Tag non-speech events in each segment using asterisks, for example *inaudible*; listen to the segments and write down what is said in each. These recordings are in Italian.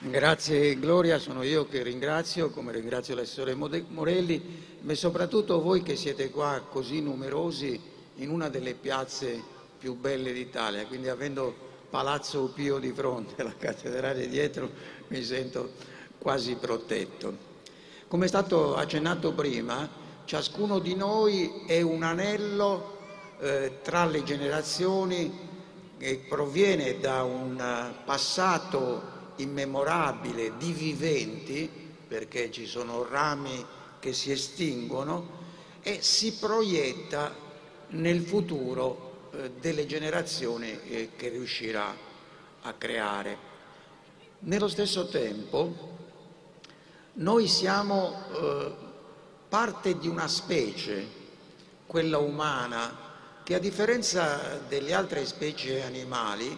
Grazie Gloria, sono io che ringrazio, come ringrazio l'assessore Morelli, ma soprattutto voi che siete qua così numerosi in una delle piazze più belle d'Italia, quindi avendo Palazzo Pio di fronte, *laughs* la cattedrale dietro, mi sento quasi protetto. Come è stato accennato prima, ciascuno di noi è un anello eh, tra le generazioni che proviene da un passato immemorabile di viventi, perché ci sono rami che si estinguono, e si proietta nel futuro eh, delle generazioni eh, che riuscirà a creare. Nello stesso tempo noi siamo eh, parte di una specie, quella umana, che a differenza delle altre specie animali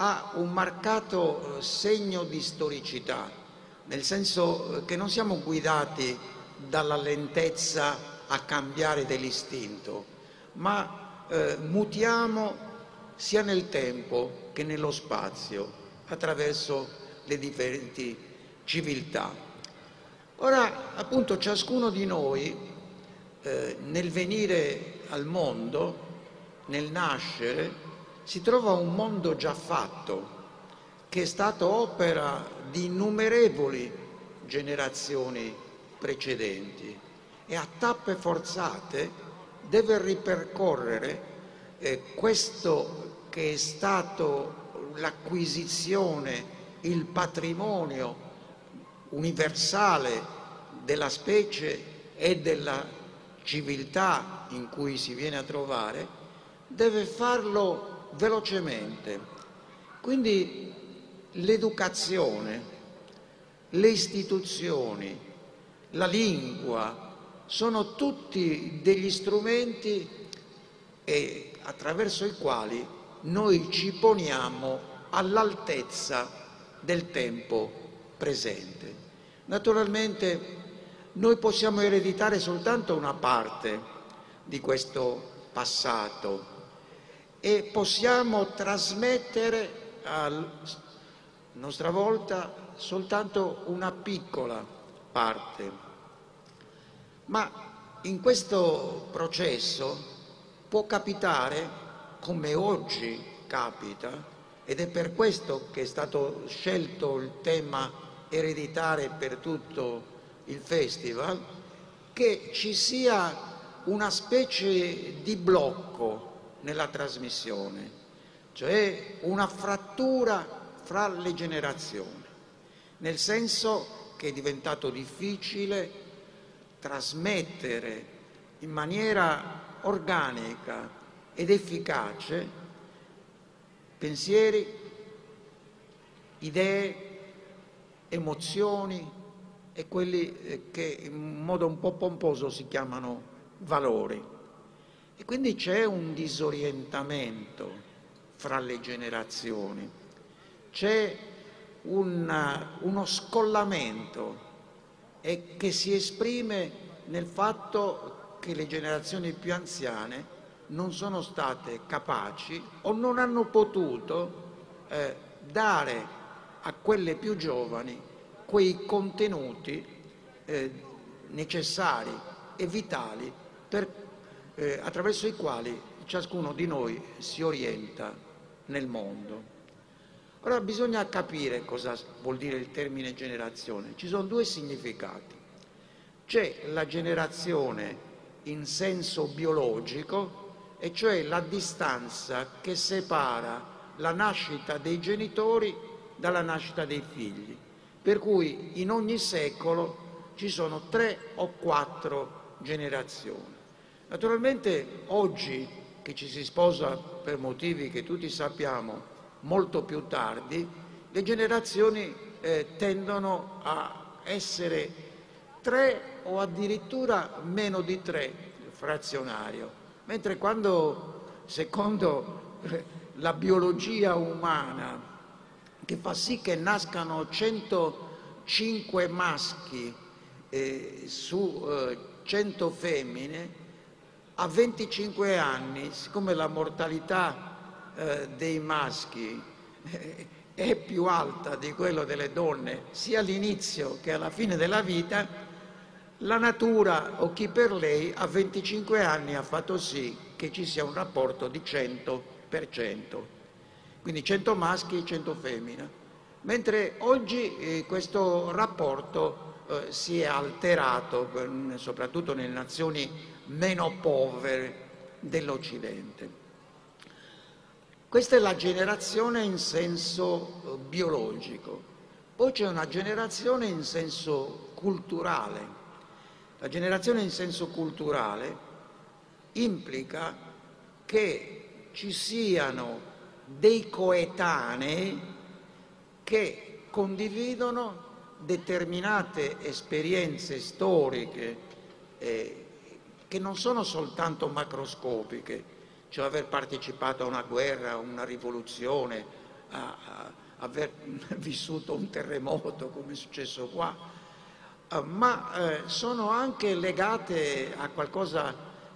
ha un marcato eh, segno di storicità, nel senso eh, che non siamo guidati dalla lentezza a cambiare dell'istinto, ma eh, mutiamo sia nel tempo che nello spazio attraverso le differenti civiltà. Ora, appunto, ciascuno di noi eh, nel venire al mondo, nel nascere, si trova un mondo già fatto, che è stato opera di innumerevoli generazioni precedenti e a tappe forzate deve ripercorrere eh, questo che è stato l'acquisizione, il patrimonio universale della specie e della civiltà in cui si viene a trovare, deve farlo velocemente. Quindi l'educazione, le istituzioni, la lingua sono tutti degli strumenti attraverso i quali noi ci poniamo all'altezza del tempo presente. Naturalmente noi possiamo ereditare soltanto una parte di questo passato e possiamo trasmettere a nostra volta soltanto una piccola parte. Ma in questo processo può capitare, come oggi capita, ed è per questo che è stato scelto il tema ereditare per tutto il festival, che ci sia una specie di blocco nella trasmissione, cioè una frattura fra le generazioni, nel senso che è diventato difficile trasmettere in maniera organica ed efficace pensieri, idee, emozioni e quelli eh, che in modo un po' pomposo si chiamano valori. E quindi c'è un disorientamento fra le generazioni, c'è una, uno scollamento e che si esprime nel fatto che le generazioni più anziane non sono state capaci o non hanno potuto eh, dare a quelle più giovani quei contenuti eh, necessari e vitali per eh, attraverso i quali ciascuno di noi si orienta nel mondo. Ora bisogna capire cosa vuol dire il termine generazione. Ci sono due significati. C'è la generazione in senso biologico, e cioè la distanza che separa la nascita dei genitori dalla nascita dei figli. Per cui in ogni secolo ci sono tre o quattro generazioni. Naturalmente oggi che ci si sposa per motivi che tutti sappiamo molto più tardi, le generazioni eh, tendono a essere tre o addirittura meno di tre frazionario, mentre quando secondo eh, la biologia umana che fa sì che nascano 105 maschi eh, su eh, 100 femmine, a 25 anni, siccome la mortalità eh, dei maschi eh, è più alta di quello delle donne sia all'inizio che alla fine della vita, la natura o chi per lei a 25 anni ha fatto sì che ci sia un rapporto di 100%, quindi 100 maschi e 100 femmine, mentre oggi eh, questo rapporto eh, si è alterato, soprattutto nelle nazioni meno povere dell'Occidente. Questa è la generazione in senso eh, biologico, poi c'è una generazione in senso culturale. La generazione in senso culturale implica che ci siano dei coetanei che condividono determinate esperienze storiche eh, che non sono soltanto macroscopiche, cioè aver partecipato a una guerra, a una rivoluzione, a, a aver *laughs* vissuto un terremoto come è successo qua, uh, ma eh, sono anche legate a qualcosa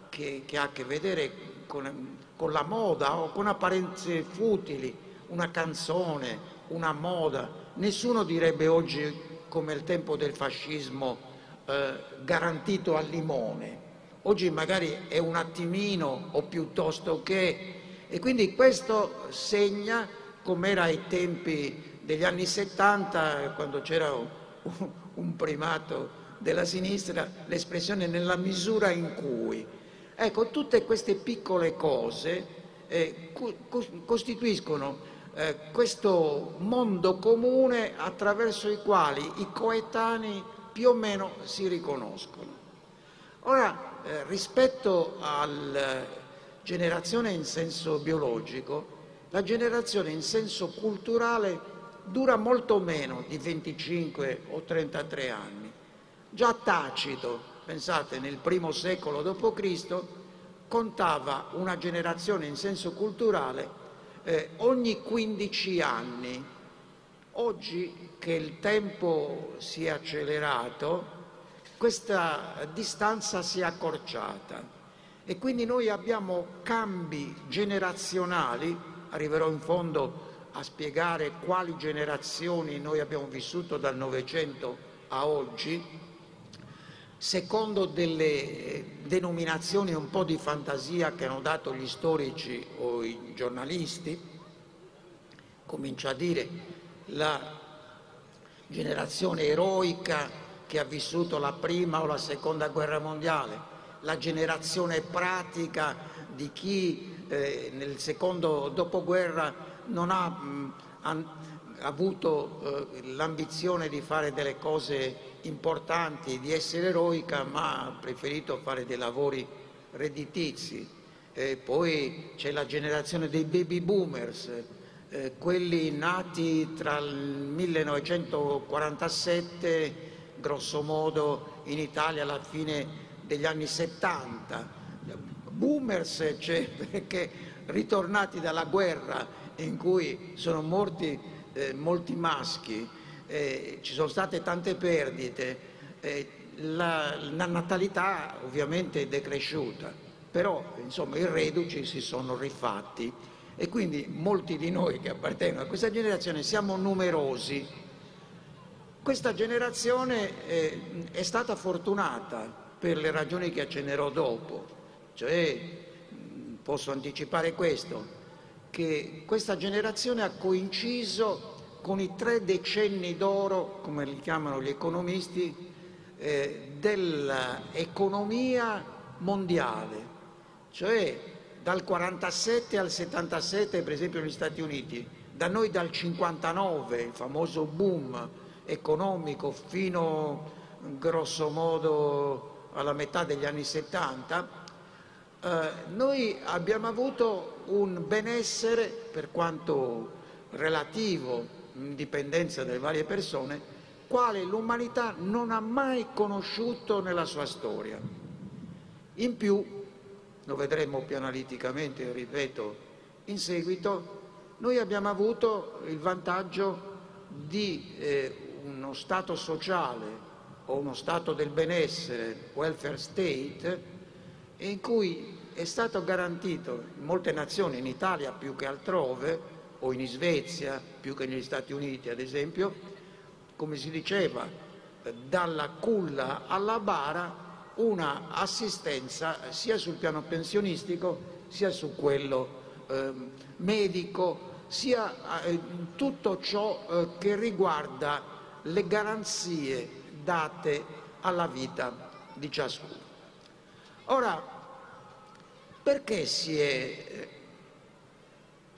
che, che, ha a che vedere con, con la moda o con apparenze futili, una canzone, una moda. Nessuno direbbe oggi, come il tempo del fascismo, eh, garantito al limone oggi magari è un attimino o piuttosto che, e quindi questo segna, come era ai tempi degli anni 70, quando c'era un primato della sinistra, l'espressione nella misura in cui. Ecco, tutte queste piccole cose eh, costituiscono eh, questo mondo comune attraverso i quali i coetanei più o meno si riconoscono. Ora, eh, rispetto alla generazione in senso biologico, la generazione in senso culturale dura molto meno di 25 o 33 anni. Già Tacito, pensate, nel primo secolo d.C., contava una generazione in senso culturale eh, ogni 15 anni. Oggi che il tempo si è accelerato, questa distanza si è accorciata. E quindi noi abbiamo cambi generazionali, arriverò in fondo a spiegare quali generazioni noi abbiamo vissuto dal Novecento a oggi, secondo delle denominazioni un po' di fantasia che hanno dato gli storici o i giornalisti, comincia a dire la generazione eroica che ha vissuto la prima o la seconda guerra mondiale, la generazione pratica di chi eh, nel secondo dopoguerra non ha mh, an, avuto eh, l'ambizione di fare delle cose importanti, di essere eroica, ma ha preferito fare dei lavori redditizi. Eh, poi c'è la generazione dei baby boomers, eh, quelli nati tra il 1947 grosso modo in Italia alla fine degli anni 70. Boomers c'è *laughs* perché ritornati dalla guerra in cui sono morti eh, molti maschi, eh, ci sono state tante perdite, eh, la, la, natalità ovviamente è decresciuta, però insomma i reduci si sono rifatti e quindi molti di noi che appartengono a questa generazione siamo numerosi questa generazione eh, è stata fortunata per le ragioni che accennerò dopo, cioè posso anticipare questo, che questa generazione ha coinciso con i tre decenni d'oro, come li chiamano gli economisti, eh, dell'economia mondiale, cioè dal 47 al 77 per esempio negli Stati Uniti, da noi dal 59, il famoso boom economico fino grosso modo alla metà degli anni 70, eh, noi abbiamo avuto un benessere per quanto relativo, in dipendenza dalle varie persone, quale l'umanità non ha mai conosciuto nella sua storia. In più, lo vedremo più analiticamente, ripeto, in seguito, noi abbiamo avuto il vantaggio di eh, uno Stato sociale o uno Stato del benessere, welfare state, in cui è stato garantito in molte nazioni, in Italia più che altrove, o in Svezia più che negli Stati Uniti ad esempio, come si diceva, dalla culla alla bara una assistenza sia sul piano pensionistico sia su quello eh, medico, sia eh, tutto ciò eh, che riguarda le garanzie date alla vita di ciascuno. Ora, perché si è eh,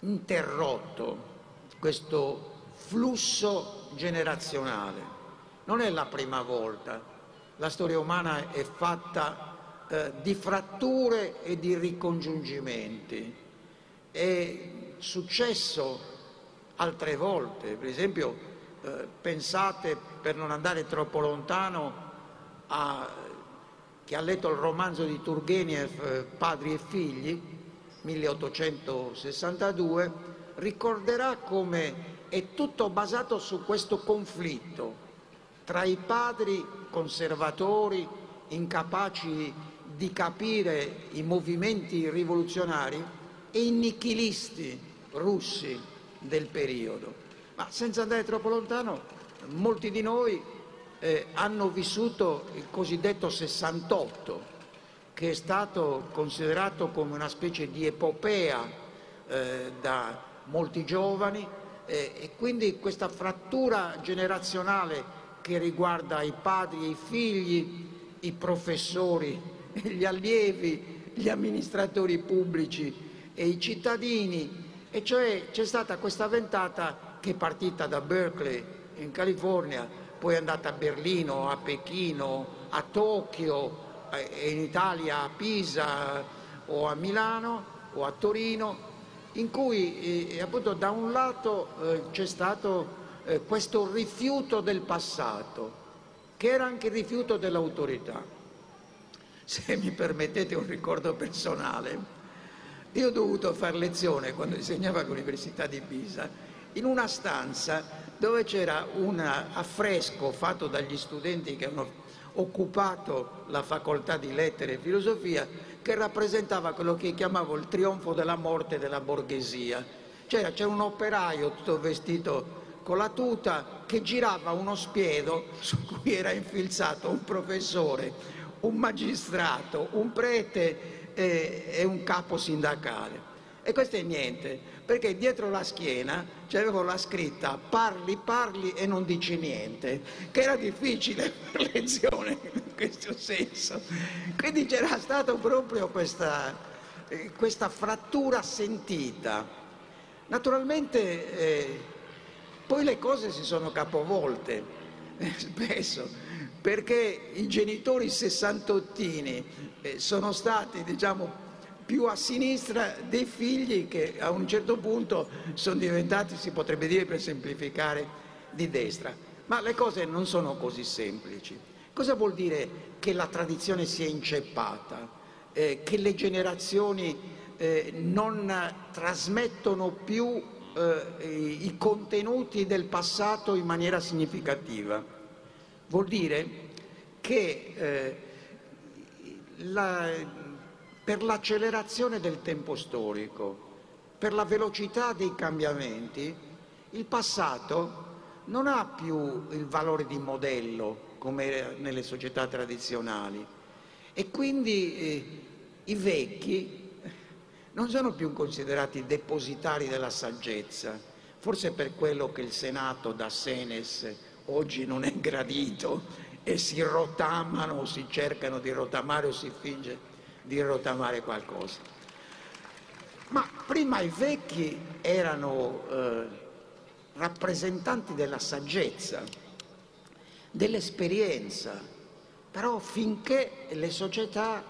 interrotto questo flusso generazionale? Non è la prima volta, la storia umana è fatta eh, di fratture e di ricongiungimenti. È successo altre volte, per esempio eh, pensate, per non andare troppo lontano, a chi ha letto il romanzo di Turgenev, eh, Padri e figli, 1862, ricorderà come è tutto basato su questo conflitto tra i padri conservatori, incapaci di capire i movimenti rivoluzionari, e i nichilisti russi del periodo. Ma senza andare troppo lontano, molti di noi eh, hanno vissuto il cosiddetto 68, che è stato considerato come una specie di epopea eh, da molti giovani eh, e quindi questa frattura generazionale che riguarda i padri e i figli, i professori, *laughs* gli allievi, gli amministratori pubblici e i cittadini, e cioè c'è stata questa ventata che è partita da Berkeley in California, poi è andata a Berlino, a Pechino, a Tokyo, eh, in Italia a Pisa o a Milano o a Torino, in cui eh, appunto da un lato eh, c'è stato eh, questo rifiuto del passato, che era anche il rifiuto dell'autorità. Se mi permettete un ricordo personale, io ho dovuto fare lezione quando insegnavo all'Università di Pisa in una stanza dove c'era un affresco fatto dagli studenti che hanno occupato la facoltà di lettere e filosofia che rappresentava quello che chiamavo il trionfo della morte della borghesia. C'era, c'era un operaio tutto vestito con la tuta che girava uno spiedo su cui era infilzato un professore, un magistrato, un prete e, e un capo sindacale. E questo è niente, perché dietro la schiena c'avevo la scritta parli, parli e non dici niente, che era difficile *laughs* per lezione in questo senso. Quindi c'era stata proprio questa, eh, questa frattura sentita. Naturalmente eh, poi le cose si sono capovolte, eh, spesso, perché i genitori sessantottini eh, sono stati, diciamo, più a sinistra dei figli che a un certo punto sono diventati, si potrebbe dire per semplificare, di destra. Ma le cose non sono così semplici. Cosa vuol dire che la tradizione si è inceppata, eh, che le generazioni eh, non trasmettono più eh, i contenuti del passato in maniera significativa? Vuol dire che eh, la, per l'accelerazione del tempo storico, per la velocità dei cambiamenti, il passato non ha più il valore di modello come nelle società tradizionali. E quindi eh, i vecchi non sono più considerati depositari della saggezza, forse per quello che il Senato da Senes oggi non è gradito e si rotamano si cercano di rotamare o si finge di rottamare qualcosa. Ma prima i vecchi erano eh, rappresentanti della saggezza, dell'esperienza, però finché le società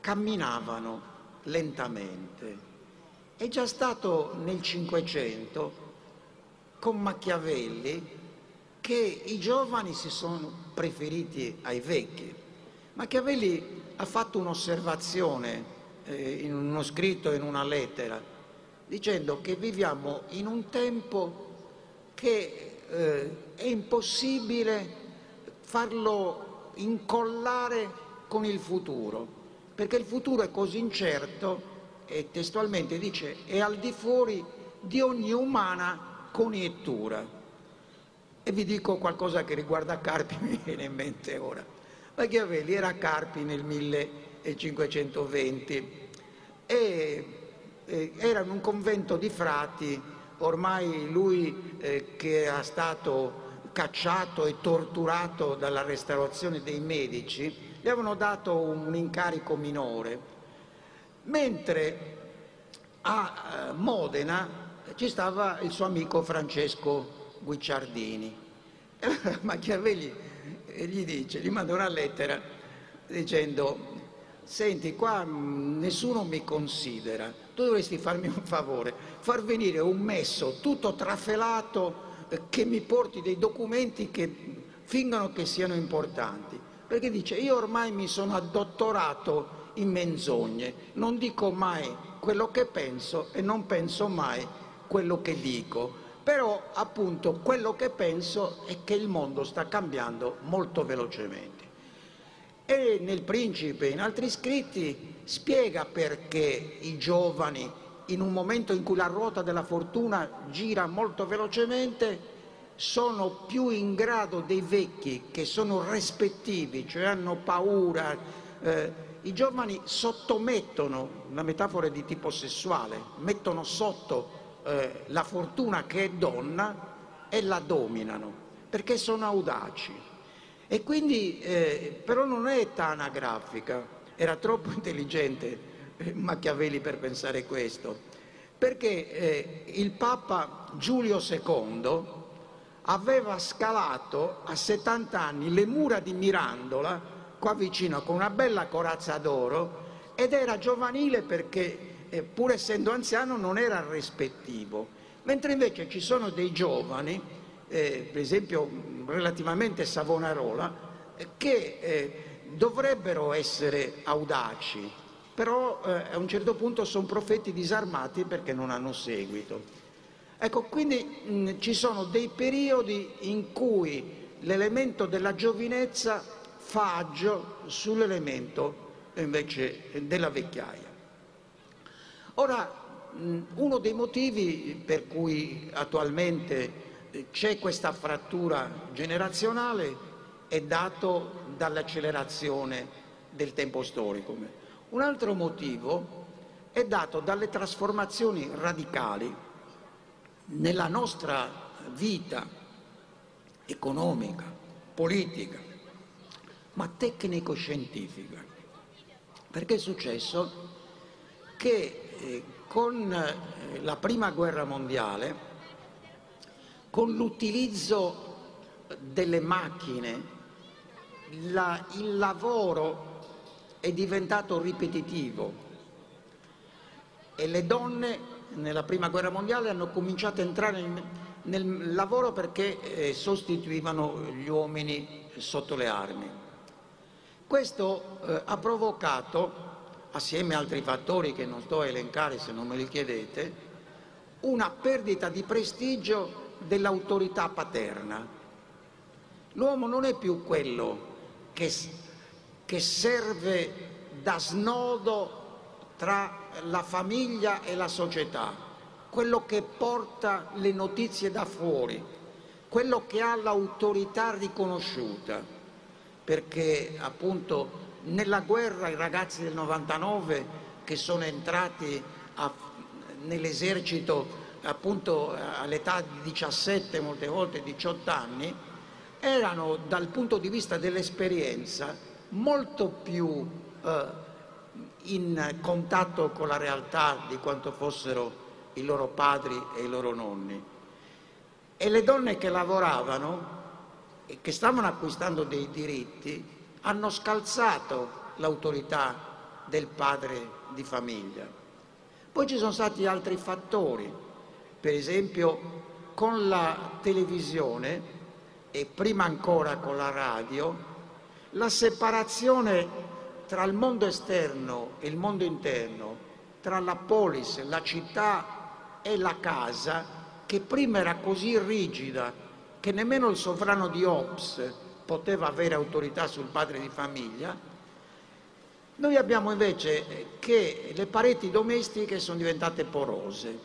camminavano lentamente. È già stato nel Cinquecento, con Machiavelli, che i giovani si sono preferiti ai vecchi. Machiavelli ha fatto un'osservazione eh, in uno scritto, in una lettera, dicendo che viviamo in un tempo che eh, è impossibile farlo incollare con il futuro, perché il futuro è così incerto e testualmente dice è al di fuori di ogni umana coniettura. E vi dico qualcosa che riguarda Carpi, *laughs* mi viene in mente ora. Machiavelli era a Carpi nel 1520 e era in un convento di frati, ormai lui eh, che era stato cacciato e torturato dalla restaurazione dei medici, gli avevano dato un incarico minore, mentre a eh, Modena ci stava il suo amico Francesco Guicciardini. *laughs* Machiavelli eh, gli dice, gli manda una lettera dicendo senti qua nessuno mi considera, tu dovresti farmi un favore, far venire un messo tutto trafelato che mi porti dei documenti che fingono che siano importanti. Perché dice, io ormai mi sono addottorato in menzogne, non dico mai quello che penso e non penso mai quello che dico. Però appunto quello che penso è che il mondo sta cambiando molto velocemente. E nel Principe, in altri scritti, spiega perché i giovani in un momento in cui la ruota della fortuna gira molto velocemente, sono più in grado dei vecchi che sono rispettivi, cioè hanno paura. Eh, I giovani sottomettono, una metafora di tipo sessuale, mettono sotto eh, la fortuna che è donna e la dominano, perché sono audaci. E quindi, eh, però non è età anagrafica, era troppo intelligente Machiavelli per pensare questo, perché eh, il Papa Giulio II aveva scalato a 70 anni le mura di Mirandola, qua vicino, con una bella corazza d'oro, ed era giovanile perché, eh, pur essendo anziano, non era rispettivo. Mentre invece ci sono dei giovani, eh, per esempio relativamente Savonarola, eh, che eh, dovrebbero essere audaci, però eh, a un certo punto sono profeti disarmati perché non hanno seguito. Ecco, quindi mh, ci sono dei periodi in cui l'elemento della giovinezza fa aggio sull'elemento invece della vecchiaia. Ora, uno dei motivi per cui attualmente eh, c'è questa frattura generazionale è dato dall'accelerazione del tempo storico. Un altro motivo è dato dalle trasformazioni radicali nella nostra vita economica, politica, ma tecnico-scientifica. Perché è successo che con eh, la prima guerra mondiale, con l'utilizzo delle macchine, la, il lavoro è diventato ripetitivo e le donne nella prima guerra mondiale hanno cominciato a entrare nel, nel lavoro perché eh, sostituivano gli uomini sotto le armi. Questo eh, ha provocato, assieme a altri fattori che non sto a elencare se non me li chiedete, una perdita di prestigio dell'autorità paterna. L'uomo non è più quello che che serve da snodo tra la famiglia e la società, quello che porta le notizie da fuori, quello che ha l'autorità riconosciuta, perché appunto nella guerra i ragazzi del 99 che sono entrati nell'esercito appunto all'età di 17, molte volte 18 anni, erano dal punto di vista dell'esperienza molto più eh, in contatto con la realtà di quanto fossero i loro padri e i loro nonni. E le donne che lavoravano e che stavano acquistando dei diritti hanno scalzato l'autorità del padre di famiglia. Poi ci sono stati altri fattori, per esempio con la televisione e prima ancora con la radio la separazione tra il mondo esterno e il mondo interno, tra la polis, la città e la casa, che prima era così rigida che nemmeno il sovrano di Ops poteva avere autorità sul padre di famiglia, noi abbiamo invece che le pareti domestiche sono diventate porose,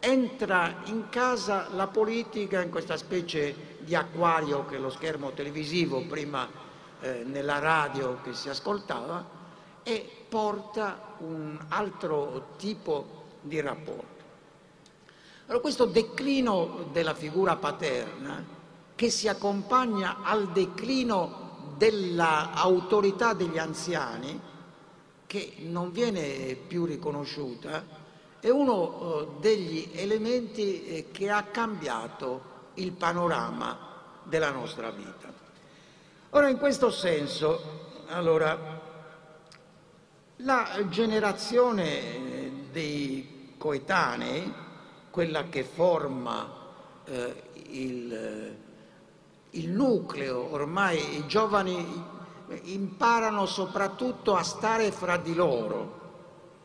entra in casa la politica in questa specie di acquario che lo schermo televisivo, prima eh, nella radio che si ascoltava, e porta un altro tipo di rapporto. Allora, questo declino della figura paterna, che si accompagna al declino dell'autorità degli anziani, che non viene più riconosciuta, è uno eh, degli elementi eh, che ha cambiato il panorama della nostra vita. Ora, in questo senso, allora, la generazione eh, dei coetanei, quella che forma eh, il, il nucleo, ormai i giovani imparano soprattutto a stare fra di loro,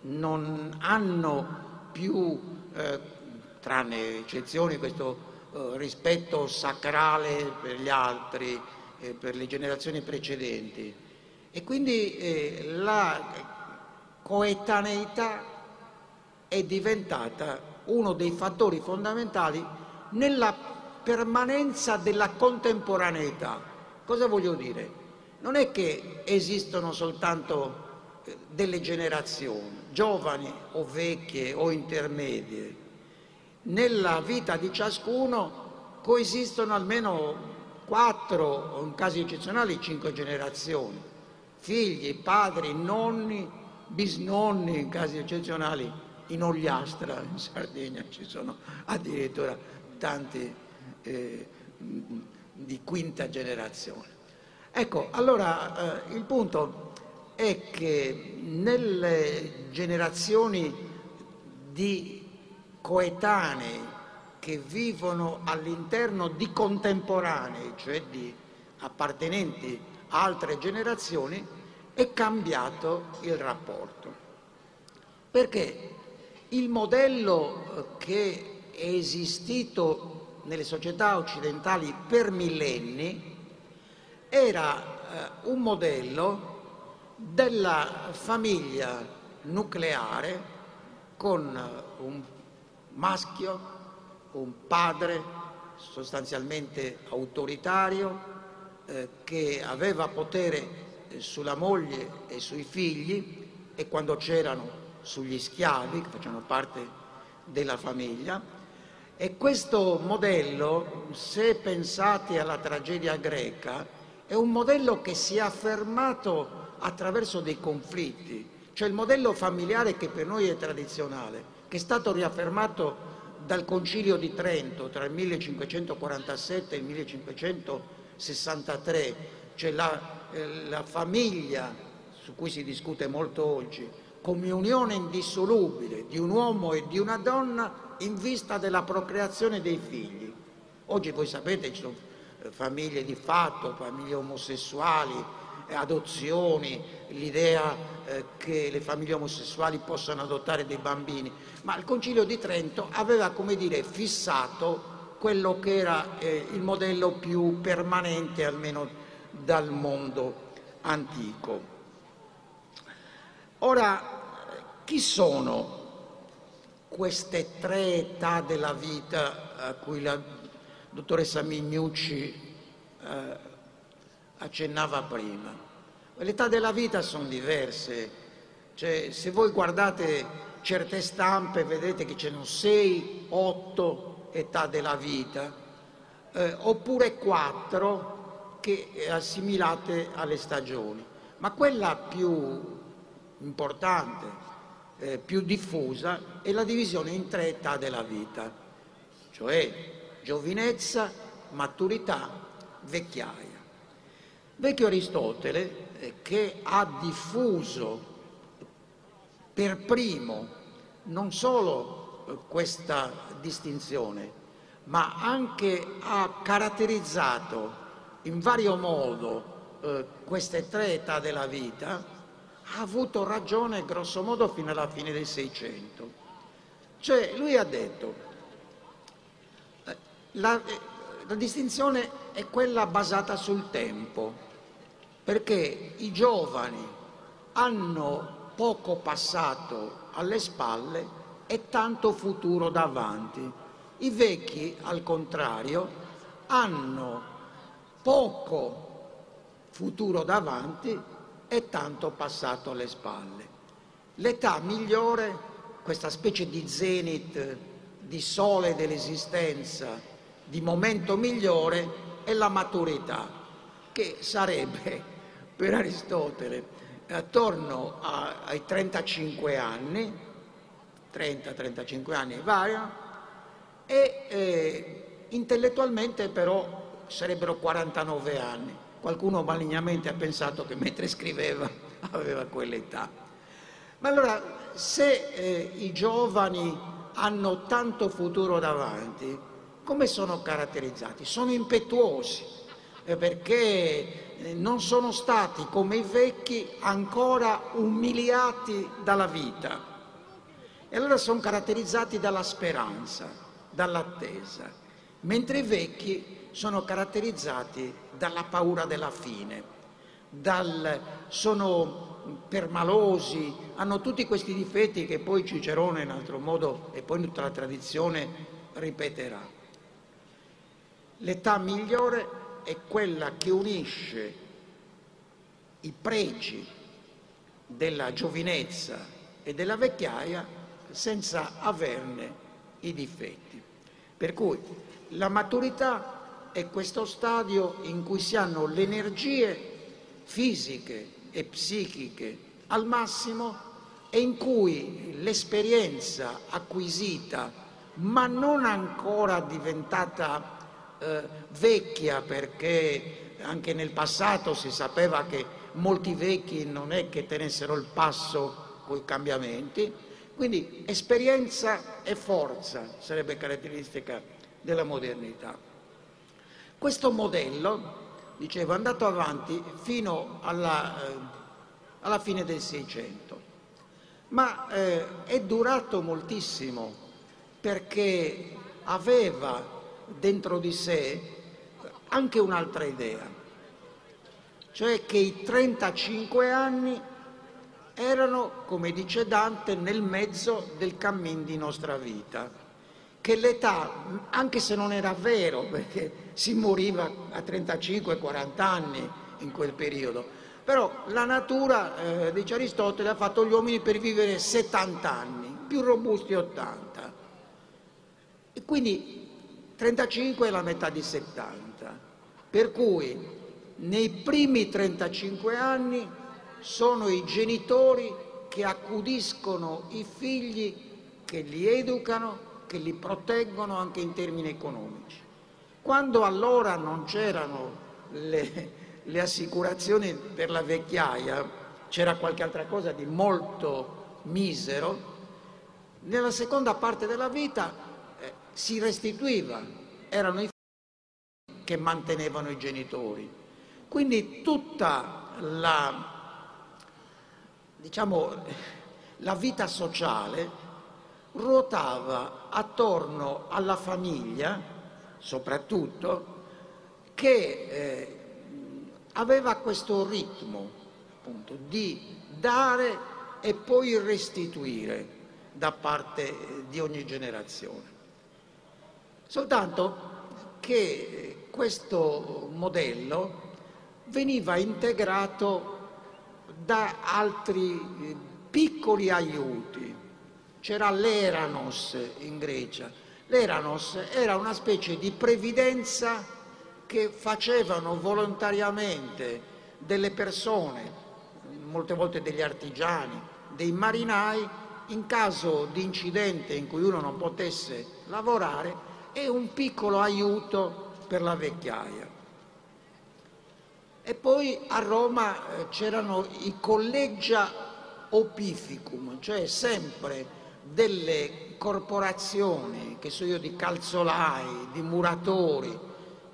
non hanno più, eh, tranne eccezioni, questo eh, rispetto sacrale per gli altri, eh, per le generazioni precedenti. E quindi eh, la coetaneità è diventata uno dei fattori fondamentali nella permanenza della contemporaneità. Cosa voglio dire? Non è che esistono soltanto eh, delle generazioni, giovani o vecchie o intermedie, nella vita di ciascuno coesistono almeno quattro, o in casi eccezionali cinque generazioni, figli, padri, nonni, bisnonni, in casi eccezionali, in Ogliastra, in Sardegna ci sono addirittura tanti eh, di quinta generazione. Ecco, allora eh, il punto è che nelle generazioni di coetanei che vivono all'interno di contemporanei, cioè di appartenenti a altre generazioni, è cambiato il rapporto. Perché il modello che è esistito nelle società occidentali per millenni era eh, un modello della famiglia nucleare con un maschio, un padre sostanzialmente autoritario eh, che aveva potere eh, sulla moglie e sui figli e quando c'erano sugli schiavi che facevano parte della famiglia e questo modello, se pensate alla tragedia greca, è un modello che si è affermato attraverso dei conflitti, cioè il modello familiare che per noi è tradizionale, che è stato riaffermato dal Concilio di Trento tra il 1547 e il 1563, cioè la, eh, la famiglia su cui si discute molto oggi, come unione indissolubile di un uomo e di una donna in vista della procreazione dei figli. Oggi voi sapete ci sono eh, famiglie di fatto, famiglie omosessuali, adozioni, l'idea eh, che le famiglie omosessuali possano adottare dei bambini, ma il Concilio di Trento aveva, come dire, fissato quello che era eh, il modello più permanente, almeno dal mondo antico. Ora, chi sono queste tre età della vita a cui la dottoressa Mignucci eh, accennava prima. Le età della vita sono diverse, cioè, se voi guardate certe stampe vedete che ce ne sono sei, otto età della vita, eh, oppure quattro che assimilate alle stagioni, ma quella più importante, eh, più diffusa è la divisione in tre età della vita, cioè giovinezza, maturità, vecchiaia. Vecchio Aristotele, eh, che ha diffuso per primo non solo eh, questa distinzione, ma anche ha caratterizzato in vario modo eh, queste tre età della vita, ha avuto ragione grosso modo fino alla fine del Seicento. Cioè lui ha detto, eh, la, eh, la distinzione è quella basata sul tempo perché i giovani hanno poco passato alle spalle e tanto futuro davanti. I vecchi, al contrario, hanno poco futuro davanti e tanto passato alle spalle. L'età migliore, questa specie di zenit, di sole dell'esistenza, di momento migliore, è la maturità, che sarebbe per Aristotele attorno a, ai 35 anni, 30-35 anni variano, e eh, intellettualmente però sarebbero 49 anni. Qualcuno malignamente ha pensato che mentre scriveva *laughs* aveva quell'età. Ma allora, se eh, i giovani hanno tanto futuro davanti, come sono caratterizzati? Sono impetuosi, eh, perché eh, non sono stati come i vecchi ancora umiliati dalla vita. E allora sono caratterizzati dalla speranza, dall'attesa, mentre i vecchi sono caratterizzati dalla paura della fine, dal, sono permalosi, hanno tutti questi difetti che poi Cicerone in altro modo e poi tutta la tradizione ripeterà. L'età migliore è quella che unisce i pregi della giovinezza e della vecchiaia senza averne i difetti. Per cui la maturità è questo stadio in cui si hanno le energie fisiche e psichiche al massimo e in cui l'esperienza acquisita, ma non ancora diventata eh, vecchia perché anche nel passato si sapeva che molti vecchi non è che tenessero il passo con i cambiamenti, quindi esperienza e forza sarebbe caratteristica della modernità. Questo modello, dicevo, è andato avanti fino alla, eh, alla fine del Seicento, ma eh, è durato moltissimo perché aveva dentro di sé anche un'altra idea, cioè che i 35 anni erano, come dice Dante, nel mezzo del cammin di nostra vita, che l'età, anche se non era vero, perché si moriva a 35-40 anni in quel periodo, però la natura, eh, dice Aristotele, ha fatto gli uomini per vivere 70 anni, più robusti 80. E quindi 35 è la metà di 70, per cui nei primi 35 anni sono i genitori che accudiscono i figli, che li educano, che li proteggono anche in termini economici. Quando allora non c'erano le, le assicurazioni per la vecchiaia, c'era qualche altra cosa di molto misero, nella seconda parte della vita si restituiva, erano i figli che mantenevano i genitori. Quindi tutta la, diciamo, la vita sociale ruotava attorno alla famiglia, soprattutto, che eh, aveva questo ritmo appunto, di dare e poi restituire da parte di ogni generazione. Soltanto che questo modello veniva integrato da altri eh, piccoli aiuti. C'era l'Eranos in Grecia. L'Eranos era una specie di previdenza che facevano volontariamente delle persone, molte volte degli artigiani, dei marinai, in caso di incidente in cui uno non potesse lavorare, e un piccolo aiuto per la vecchiaia. E poi a Roma eh, c'erano i collegia opificum, cioè sempre delle corporazioni, che so io, di calzolai, di muratori,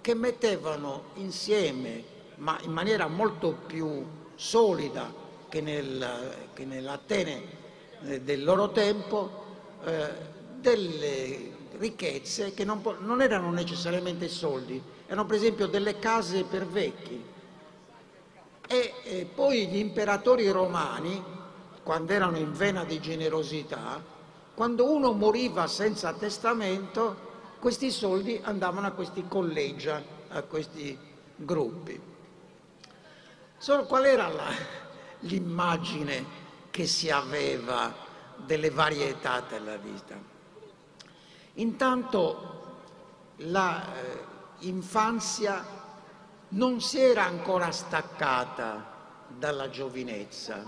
che mettevano insieme, ma in maniera molto più solida che, nel, che nell'Atene eh, del loro tempo, eh, delle ricchezze che non, non erano necessariamente soldi, erano per esempio delle case per vecchi. E, e poi gli imperatori romani, quando erano in vena di generosità, quando uno moriva senza testamento, questi soldi andavano a questi collegia, a questi gruppi. Solo qual era l'immagine che si aveva delle varietà della vita? Intanto l'infanzia eh, non si era ancora staccata dalla giovinezza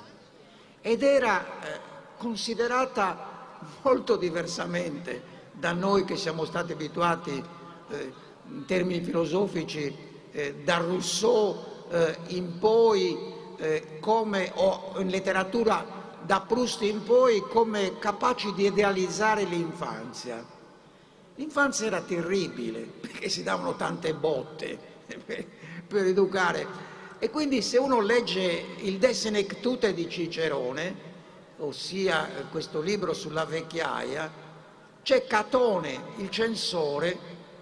ed era eh, considerata molto diversamente da noi che siamo stati abituati eh, in termini filosofici eh, da Rousseau eh, in poi eh, come, o in letteratura da Proust in poi come capaci di idealizzare l'infanzia. L'infanzia era terribile *laughs* perché si davano tante botte per, *laughs* per educare e quindi se uno legge il De Senectute di Cicerone, ossia questo libro sulla vecchiaia, c'è Catone, il censore,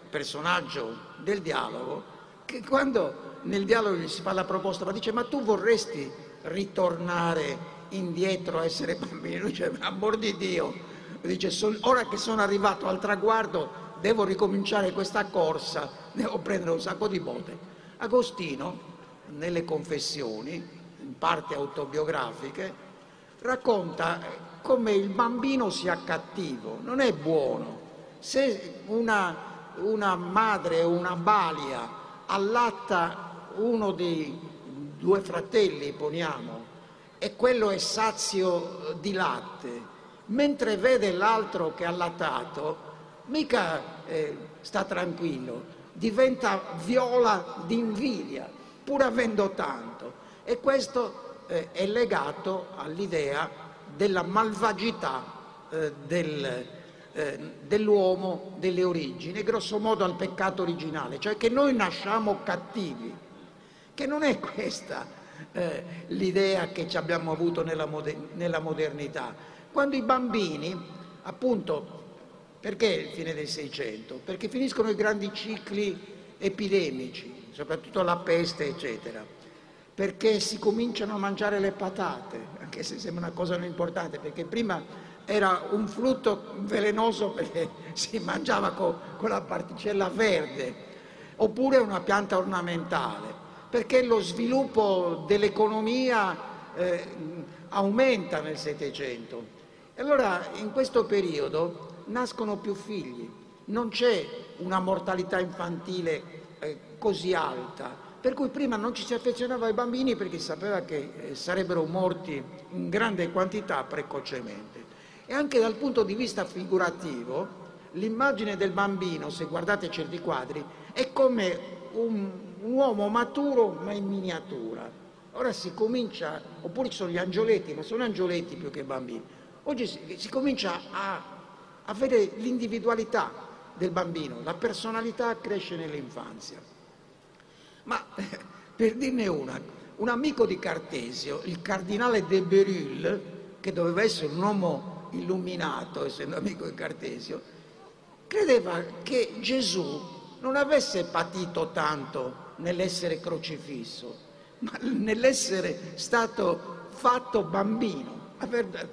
personaggio del dialogo, che quando nel dialogo gli si fa la proposta, ma dice ma tu vorresti ritornare indietro a essere bambino? *laughs* Dice, amor di Dio, dice, ora che sono arrivato al traguardo devo ricominciare questa corsa, *laughs* devo prendere un sacco di botte. Agostino, nelle confessioni, in parte autobiografiche, racconta come il bambino sia cattivo, non è buono. Se una, una madre o una balia allatta uno dei due fratelli, poniamo, e quello è sazio di latte, mentre vede l'altro che ha allattato, mica eh, sta tranquillo, diventa viola di invidia, pur avendo tanto. E questo eh, è legato all'idea della malvagità eh, del, eh, dell'uomo, delle origini, grosso modo al peccato originale, cioè che noi nasciamo cattivi che non è questa eh, l'idea che ci abbiamo avuto nella, moder- nella modernità. Quando i bambini, appunto, perché il fine del Seicento? Perché finiscono i grandi cicli epidemici, soprattutto la peste, eccetera, perché si cominciano a mangiare le patate, anche se sembra una cosa non importante, perché prima era un frutto velenoso perché *laughs* si mangiava con, con la particella verde, oppure una pianta ornamentale perché lo sviluppo dell'economia eh, aumenta nel Settecento. E allora in questo periodo nascono più figli, non c'è una mortalità infantile eh, così alta, per cui prima non ci si affezionava ai bambini perché sapeva che eh, sarebbero morti in grande quantità precocemente. E anche dal punto di vista figurativo, l'immagine del bambino, se guardate certi quadri, è come un un uomo maturo ma in miniatura. Ora si comincia, oppure ci sono gli angioletti, ma sono angioletti più che bambini. Oggi si, si comincia a, a vedere l'individualità del bambino, la personalità cresce nell'infanzia. Ma per dirne una, un amico di Cartesio, il cardinale de Berulle, che doveva essere un uomo illuminato, essendo amico di Cartesio, credeva che Gesù non avesse patito tanto nell'essere crocifisso, ma nell'essere stato fatto bambino, aver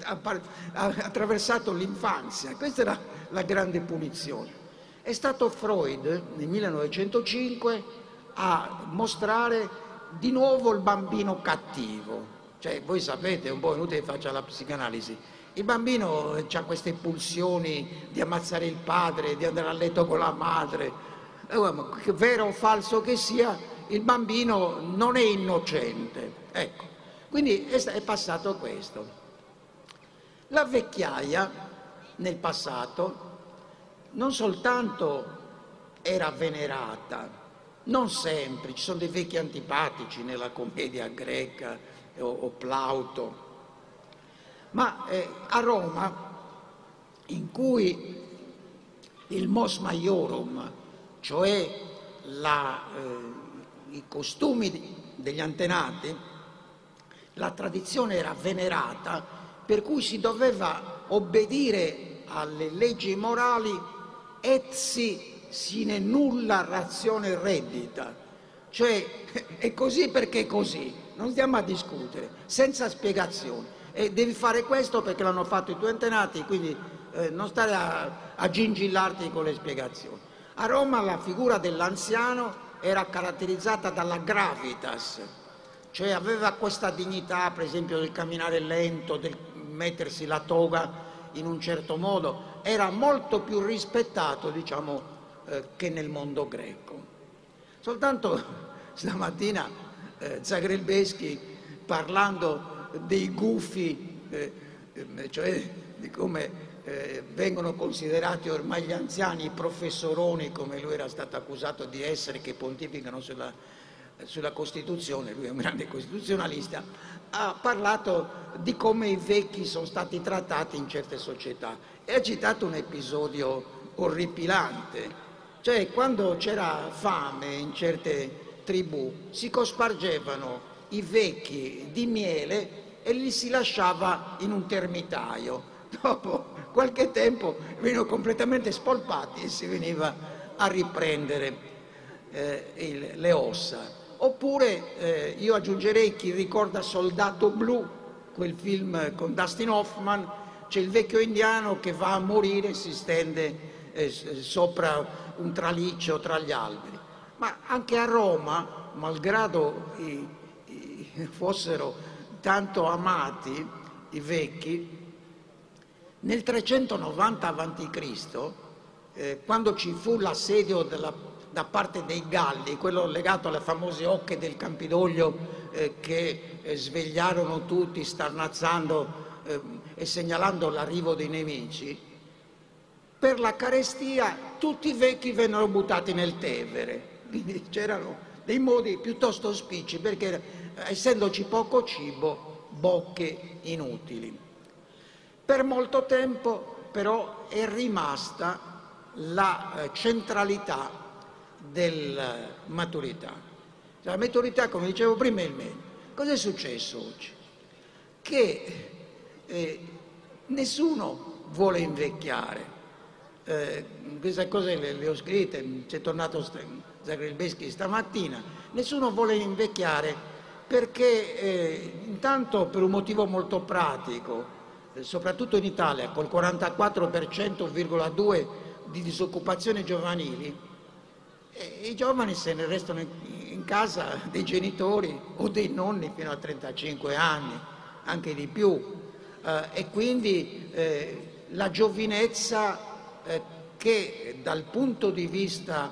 attraversato l'infanzia. Questa era la grande punizione. È stato Freud nel 1905 a mostrare di nuovo il bambino cattivo. Cioè, voi sapete, è un po' inutile faccia la psicanalisi, il bambino ha queste pulsioni di ammazzare il padre, di andare a letto con la madre, eh, vero o falso che sia, il bambino non è innocente. Ecco, quindi è passato questo. La vecchiaia nel passato non soltanto era venerata, non sempre, ci sono dei vecchi antipatici nella commedia greca o, o Plauto, ma eh, a Roma, in cui il mos maiorum cioè la, eh, i costumi degli antenati, la tradizione era venerata, per cui si doveva obbedire alle leggi morali et si sine nulla razione reddita, cioè è così perché è così, non stiamo a discutere, senza spiegazioni. E devi fare questo perché l'hanno fatto i tuoi antenati, quindi eh, non stare a, a gingillarti con le spiegazioni. A Roma la figura dell'anziano era caratterizzata dalla gravitas, cioè aveva questa dignità, per esempio, del camminare lento, del mettersi la toga in un certo modo, era molto più rispettato, diciamo, eh, che nel mondo greco. Soltanto stamattina eh, Zagrebeschi, parlando dei gufi, eh, cioè di come eh, vengono considerati ormai gli anziani i professoroni, come lui era stato accusato di essere, che pontificano sulla, sulla Costituzione, lui è un grande costituzionalista, ha parlato di come i vecchi sono stati trattati in certe società e ha citato un episodio orripilante, cioè quando c'era fame in certe tribù si cospargevano i vecchi di miele e li si lasciava in un termitaio. *laughs* Dopo qualche tempo venivano completamente spolpati e si veniva a riprendere eh, il, le ossa. Oppure eh, io aggiungerei chi ricorda Soldato Blu, quel film con Dustin Hoffman, c'è il vecchio indiano che va a morire e si stende eh, sopra un traliccio tra gli alberi. Ma anche a Roma, malgrado i, i, *laughs* fossero tanto amati i vecchi, nel 390 a.C., eh, quando ci fu l'assedio della, da parte dei Galli, quello legato alle famose ocche del Campidoglio eh, che eh, svegliarono tutti starnazzando eh, e segnalando l'arrivo dei nemici, per la carestia tutti i vecchi vennero buttati nel Tevere. Quindi c'erano dei modi piuttosto spicci perché eh, essendoci poco cibo, bocche inutili. Per molto tempo però è rimasta la eh, centralità della maturità. La maturità, come dicevo prima, è il meglio. Cosa è successo oggi? Che eh, nessuno vuole invecchiare. Eh, queste cose le, le ho scritte, c'è tornato Zagrebeschi stamattina. Nessuno vuole invecchiare perché eh, intanto per un motivo molto pratico, eh, soprattutto in Italia, col 44,2% di disoccupazione giovanili, i giovani se ne restano in casa dei genitori o dei nonni fino a 35 anni, anche di più, eh, e quindi eh, la giovinezza eh, che dal punto di vista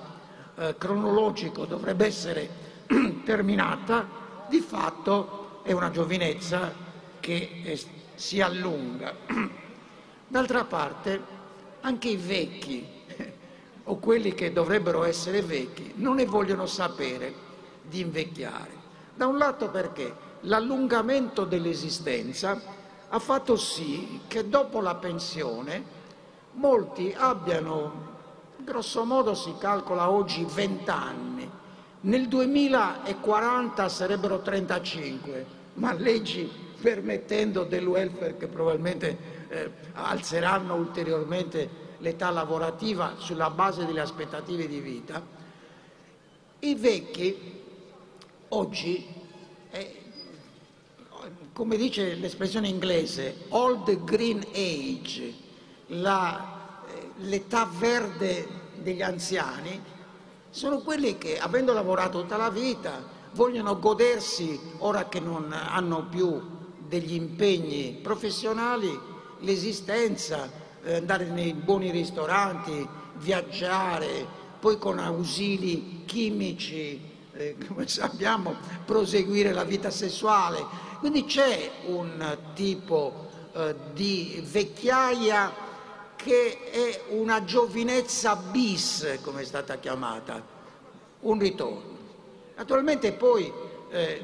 eh, cronologico dovrebbe essere *clears throat* terminata, di fatto è una giovinezza che è si allunga. *clears throat* D'altra parte, anche i vecchi, *laughs* o quelli che dovrebbero essere vecchi, non ne vogliono sapere di invecchiare. Da un lato perché l'allungamento dell'esistenza ha fatto sì che dopo la pensione molti abbiano, grosso modo si calcola oggi, 20 anni. Nel 2040 sarebbero 35, ma leggi permettendo del welfare che probabilmente eh, alzeranno ulteriormente l'età lavorativa sulla base delle aspettative di vita, i vecchi oggi, eh, come dice l'espressione inglese, old green age, l'età verde degli anziani, sono quelli che, avendo lavorato tutta la vita, vogliono godersi, ora che non hanno più degli impegni professionali, l'esistenza, eh, andare nei buoni ristoranti, viaggiare, poi con ausili chimici, eh, *laughs* come sappiamo, proseguire la vita sessuale. Quindi c'è un tipo eh, di vecchiaia che è una giovinezza bis, come è stata chiamata, un ritorno. Naturalmente poi eh,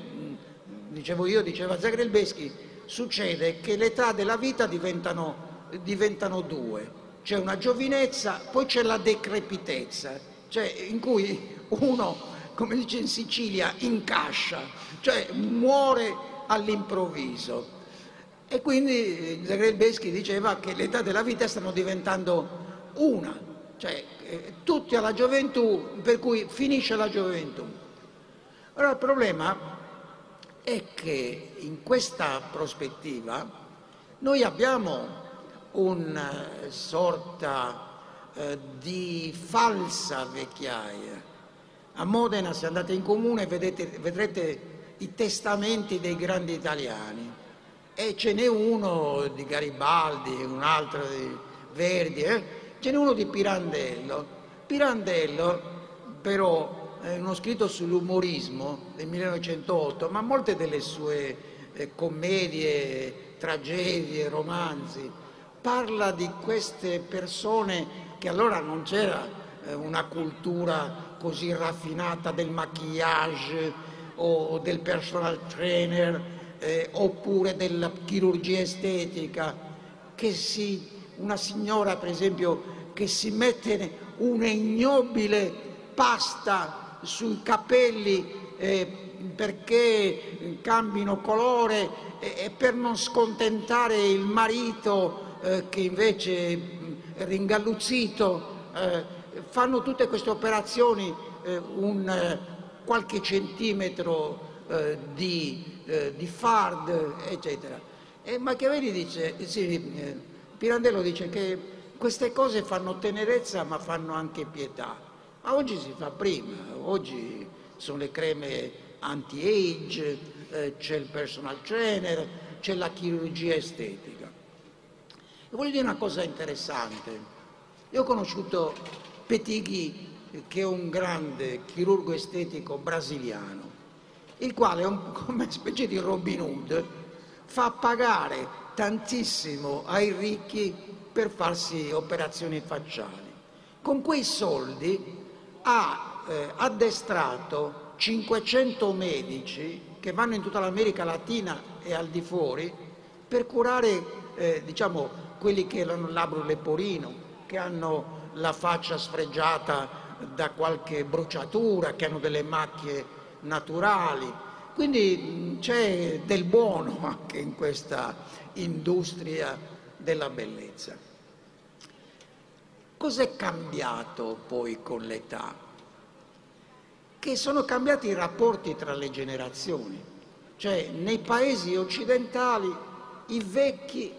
dicevo io, diceva Zagrebeschi, succede che le età della vita diventano, diventano due. C'è una giovinezza, poi c'è la decrepitezza, cioè in cui uno, come dice in Sicilia, incascia, cioè muore all'improvviso. E quindi Zagrebeschi diceva che le età della vita stanno diventando una, cioè eh, tutti alla gioventù, per cui finisce la gioventù. Allora il problema è che in questa prospettiva noi abbiamo una sorta eh, di falsa vecchiaia. A Modena, se andate in comune, vedete, vedrete i testamenti dei grandi italiani e ce n'è uno di Garibaldi, un altro di Verdi, eh? ce n'è uno di Pirandello. Pirandello però è uno scritto sull'umorismo del 1908, ma molte delle sue eh, commedie, tragedie, romanzi, parla di queste persone che allora non c'era eh, una cultura così raffinata del maquillage o del personal trainer eh, oppure della chirurgia estetica, che si, una signora per esempio che si mette una ignobile pasta sui capelli eh, perché cambino colore e, e, per non scontentare il marito eh, che invece è ringalluzzito, eh, fanno tutte queste operazioni eh, un eh, qualche centimetro eh, di, eh, di, fard, eccetera. E Machiavelli dice, sì, eh, Pirandello dice che queste cose fanno tenerezza ma fanno anche pietà. Ma oggi si fa prima, oggi sono le creme anti-age, eh, c'è il personal trainer, c'è la chirurgia estetica. E voglio dire una cosa interessante. Io ho conosciuto Petighi che è un grande chirurgo estetico brasiliano, il quale, come specie di Robin Hood, fa pagare tantissimo ai ricchi per farsi operazioni facciali. Con quei soldi ha eh, addestrato 500 medici che vanno in tutta l'America Latina e al di fuori per curare eh, diciamo, quelli che hanno il labbro leporino, che hanno la faccia sfregiata da qualche bruciatura, che hanno delle macchie naturali. Quindi c'è del buono anche in questa industria della bellezza. Cos'è cambiato poi con l'età? Che sono cambiati i rapporti tra le generazioni, cioè nei paesi occidentali i vecchi,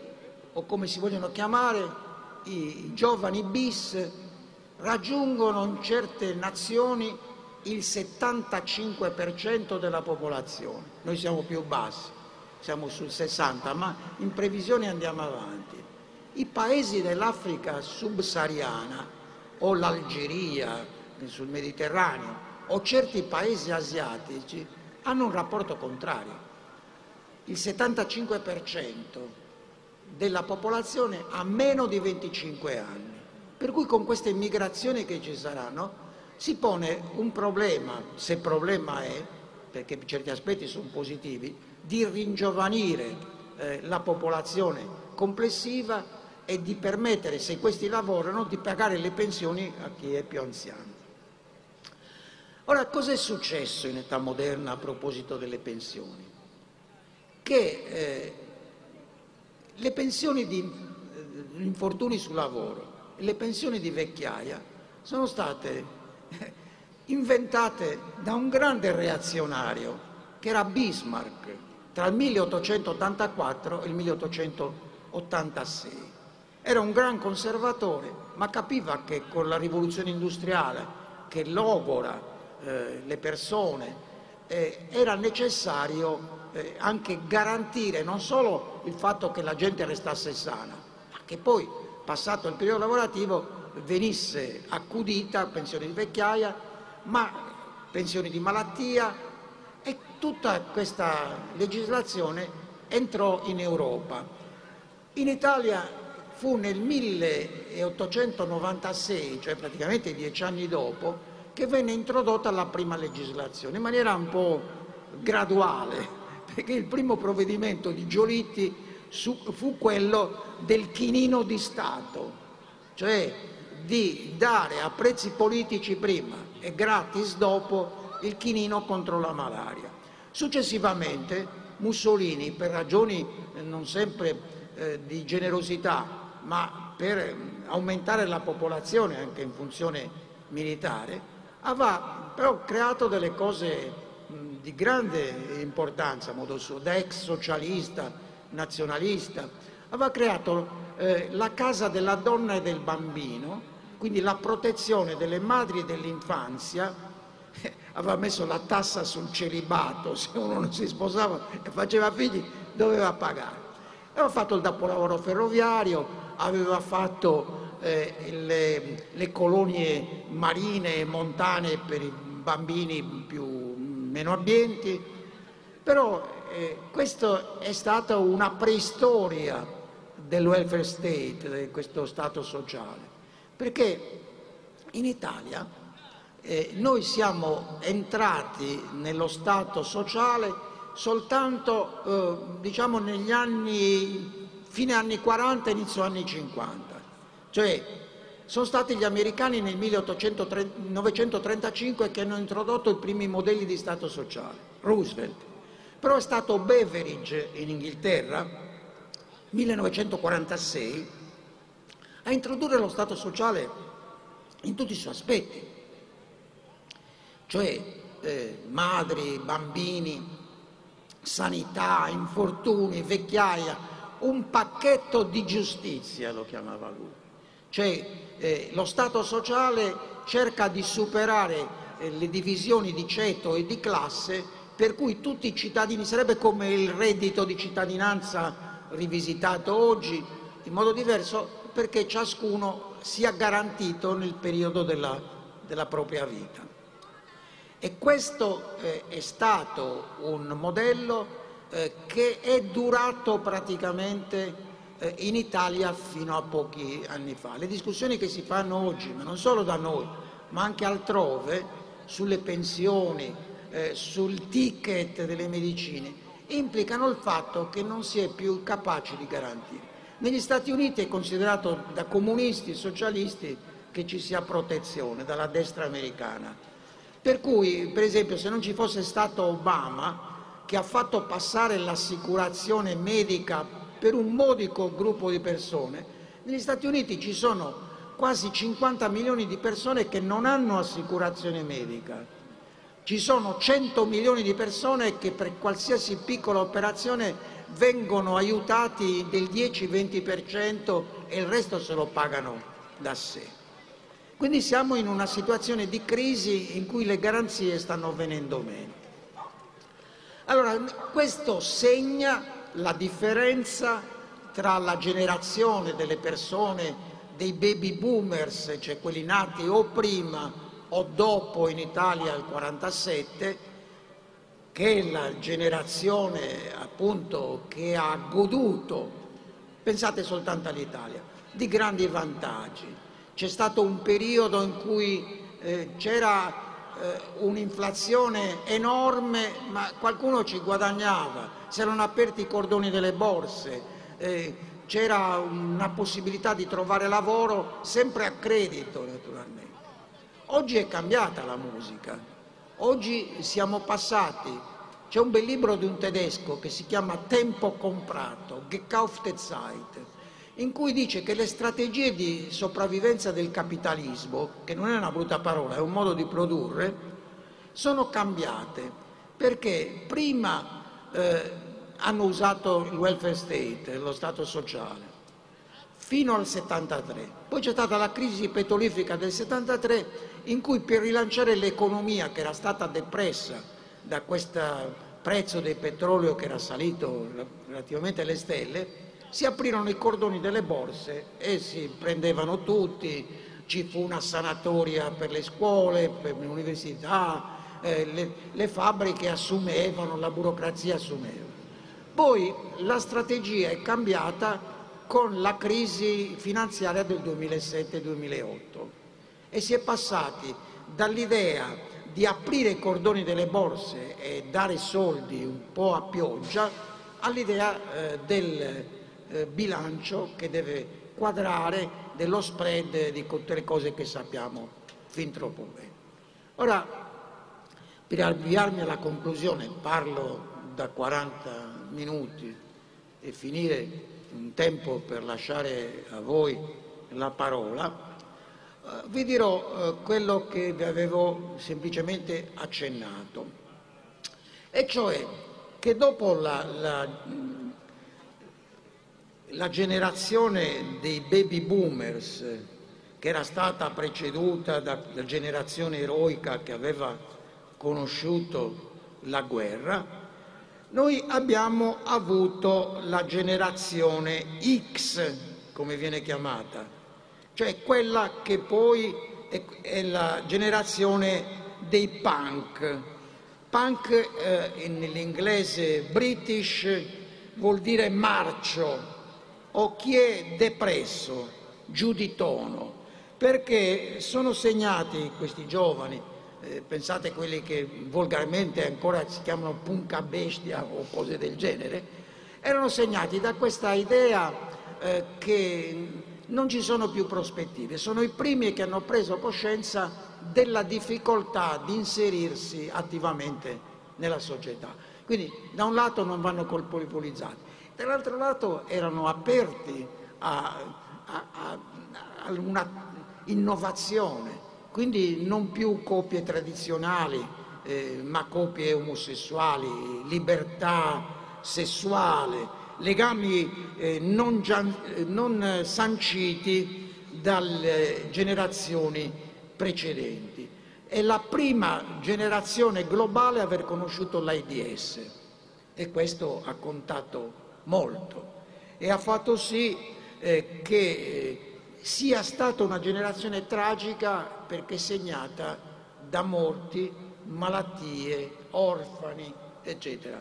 o come si vogliono chiamare, i giovani bis, raggiungono in certe nazioni il 75% della popolazione. Noi siamo più bassi, siamo sul 60%, ma in previsione andiamo avanti. I paesi dell'Africa subsahariana o l'Algeria sul Mediterraneo o certi paesi asiatici hanno un rapporto contrario. Il 75% della popolazione ha meno di 25 anni. Per cui con queste migrazioni che ci saranno si pone un problema, se problema è, perché certi aspetti sono positivi, di ringiovanire eh, la popolazione complessiva e di permettere, se questi lavorano, di pagare le pensioni a chi è più anziano. Ora, cosa è successo in età moderna a proposito delle pensioni? Che eh, le pensioni di eh, infortuni sul lavoro le pensioni di vecchiaia sono state inventate da un grande reazionario che era Bismarck tra il 1884 e il 1886. Era un gran conservatore, ma capiva che con la rivoluzione industriale che logora eh, le persone eh, era necessario eh, anche garantire non solo il fatto che la gente restasse sana, ma che poi passato il periodo lavorativo, venisse accudita, pensioni di vecchiaia, ma pensioni di malattia e tutta questa legislazione entrò in Europa. In Italia fu nel 1896, cioè praticamente dieci anni dopo, che venne introdotta la prima legislazione in maniera un po' graduale, *laughs* perché il primo provvedimento di Giolitti fu quello del chinino di Stato, cioè di dare a prezzi politici prima e gratis dopo il chinino contro la malaria. Successivamente Mussolini, per ragioni eh, non sempre eh, di generosità, ma per eh, aumentare la popolazione anche in funzione militare, aveva però creato delle cose di grande importanza, a modo suo, da ex socialista, nazionalista, aveva creato eh, la casa della donna e del bambino, quindi la protezione delle madri e dell'infanzia, eh, aveva messo la tassa sul celibato, *laughs* se uno non si sposava e faceva figli doveva pagare. Aveva fatto il dopolavoro ferroviario, aveva fatto eh, le, le, colonie marine e montane per i bambini più, meno abbienti, però eh, questa è stata una preistoria del welfare state, di questo Stato sociale, perché in Italia eh, noi siamo entrati nello Stato sociale soltanto eh, diciamo negli anni, fine anni 40, inizio anni 50, cioè sono stati gli americani nel 1935 che hanno introdotto i primi modelli di Stato sociale, Roosevelt, però è stato Beveridge in Inghilterra 1946 a introdurre lo Stato sociale in tutti i suoi aspetti, cioè eh, madri, bambini, sanità, infortuni, vecchiaia, un pacchetto di giustizia lo chiamava lui. Cioè eh, lo Stato sociale cerca di superare eh, le divisioni di ceto e di classe per cui tutti i cittadini, sarebbe come il reddito di cittadinanza rivisitato oggi in modo diverso perché ciascuno sia garantito nel periodo della, della propria vita. E questo eh, è stato un modello eh, che è durato praticamente eh, in Italia fino a pochi anni fa. Le discussioni che si fanno oggi, ma non solo da noi, ma anche altrove, sulle pensioni, eh, sul ticket delle medicine, implicano il fatto che non si è più capaci di garantire. Negli Stati Uniti è considerato da comunisti e socialisti che ci sia protezione dalla destra americana. Per cui, per esempio, se non ci fosse stato Obama, che ha fatto passare l'assicurazione medica per un modico gruppo di persone, negli Stati Uniti ci sono quasi 50 milioni di persone che non hanno assicurazione medica ci sono 100 milioni di persone che per qualsiasi piccola operazione vengono aiutati del 10-20% e il resto se lo pagano da sé. Quindi siamo in una situazione di crisi in cui le garanzie stanno venendo meno. Allora, questo segna la differenza tra la generazione delle persone, dei baby boomers, cioè quelli nati o prima o dopo in Italia il 47, che è la generazione appunto che ha goduto, pensate soltanto all'Italia, di grandi vantaggi. C'è stato un periodo in cui eh, c'era eh, un'inflazione enorme, ma qualcuno ci guadagnava, si erano aperti i cordoni delle borse, eh, c'era una possibilità di trovare lavoro sempre a credito naturalmente. Oggi è cambiata la musica, oggi siamo passati, c'è un bel libro di un tedesco che si chiama Tempo comprato, Gekaufte Zeit, in cui dice che le strategie di sopravvivenza del capitalismo, che non è una brutta parola, è un modo di produrre, sono cambiate, perché prima eh, hanno usato il welfare state, lo Stato sociale, fino al 73. Poi c'è stata la crisi petrolifera del 73 in cui per rilanciare l'economia che era stata depressa da questo prezzo del petrolio che era salito relativamente alle stelle, si aprirono i cordoni delle borse e si prendevano tutti, ci fu una sanatoria per le scuole, per le università, eh, le, le fabbriche assumevano, la burocrazia assumeva. Poi la strategia è cambiata con la crisi finanziaria del 2007-2008 e si è passati dall'idea di aprire i cordoni delle borse e dare soldi un po' a pioggia all'idea eh, del eh, bilancio che deve quadrare dello spread di tutte le cose che sappiamo fin troppo bene. Ora, per avviarmi alla conclusione, parlo da 40 minuti e finire un tempo per lasciare a voi la parola, eh, vi dirò eh, quello che vi avevo semplicemente accennato, e cioè che dopo la, la, la generazione dei baby boomers, che era stata preceduta dalla generazione eroica che aveva conosciuto la guerra, noi abbiamo avuto la generazione X, come viene chiamata, cioè quella che poi è, la generazione dei punk. Punk eh, nell'inglese british vuol dire marcio o chi è depresso, giù di tono, perché sono segnati questi giovani, eh, pensate quelli che volgarmente ancora si chiamano punca bestia o cose del genere, erano segnati da questa idea eh, che non ci sono più prospettive, sono i primi che hanno preso coscienza della difficoltà di inserirsi attivamente nella società. Quindi da un lato non vanno colpevolizzati, dall'altro lato erano aperti a, a, a, a una innovazione, quindi non più coppie tradizionali, eh, ma coppie omosessuali, libertà sessuale, legami eh, non, non, sanciti dalle generazioni precedenti. È la prima generazione globale a aver conosciuto l'AIDS e questo ha contato molto e ha fatto sì eh, che eh, sia stata una generazione tragica perché segnata da morti, malattie, orfani, eccetera.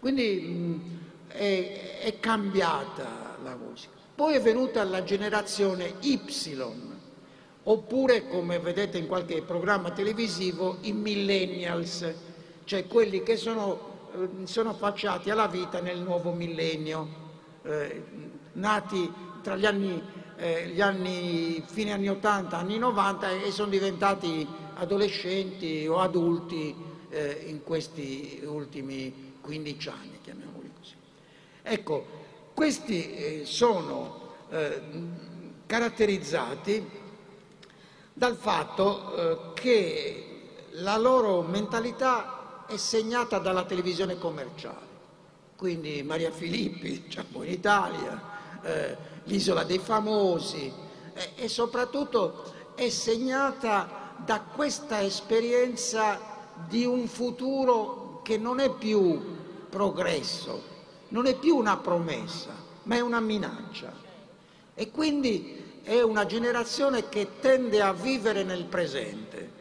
Quindi mh, è, è cambiata la musica. Poi è venuta la generazione Y, oppure come vedete in qualche programma televisivo i millennials, cioè quelli che sono sono affacciati alla vita nel nuovo millennio, eh, nati tra gli anni, eh, gli anni, fine anni 80, anni 90 e sono diventati adolescenti o adulti eh, in questi ultimi 15 anni, chiamiamoli così. Ecco, questi eh, sono eh, caratterizzati dal fatto che la loro mentalità è segnata dalla televisione commerciale. Quindi Maria Filippi, diciamo in Italia, l'isola dei famosi eh, e soprattutto è segnata da questa esperienza di un futuro che non è più progresso, non è più una promessa, ma è una minaccia. E quindi è una generazione che tende a vivere nel presente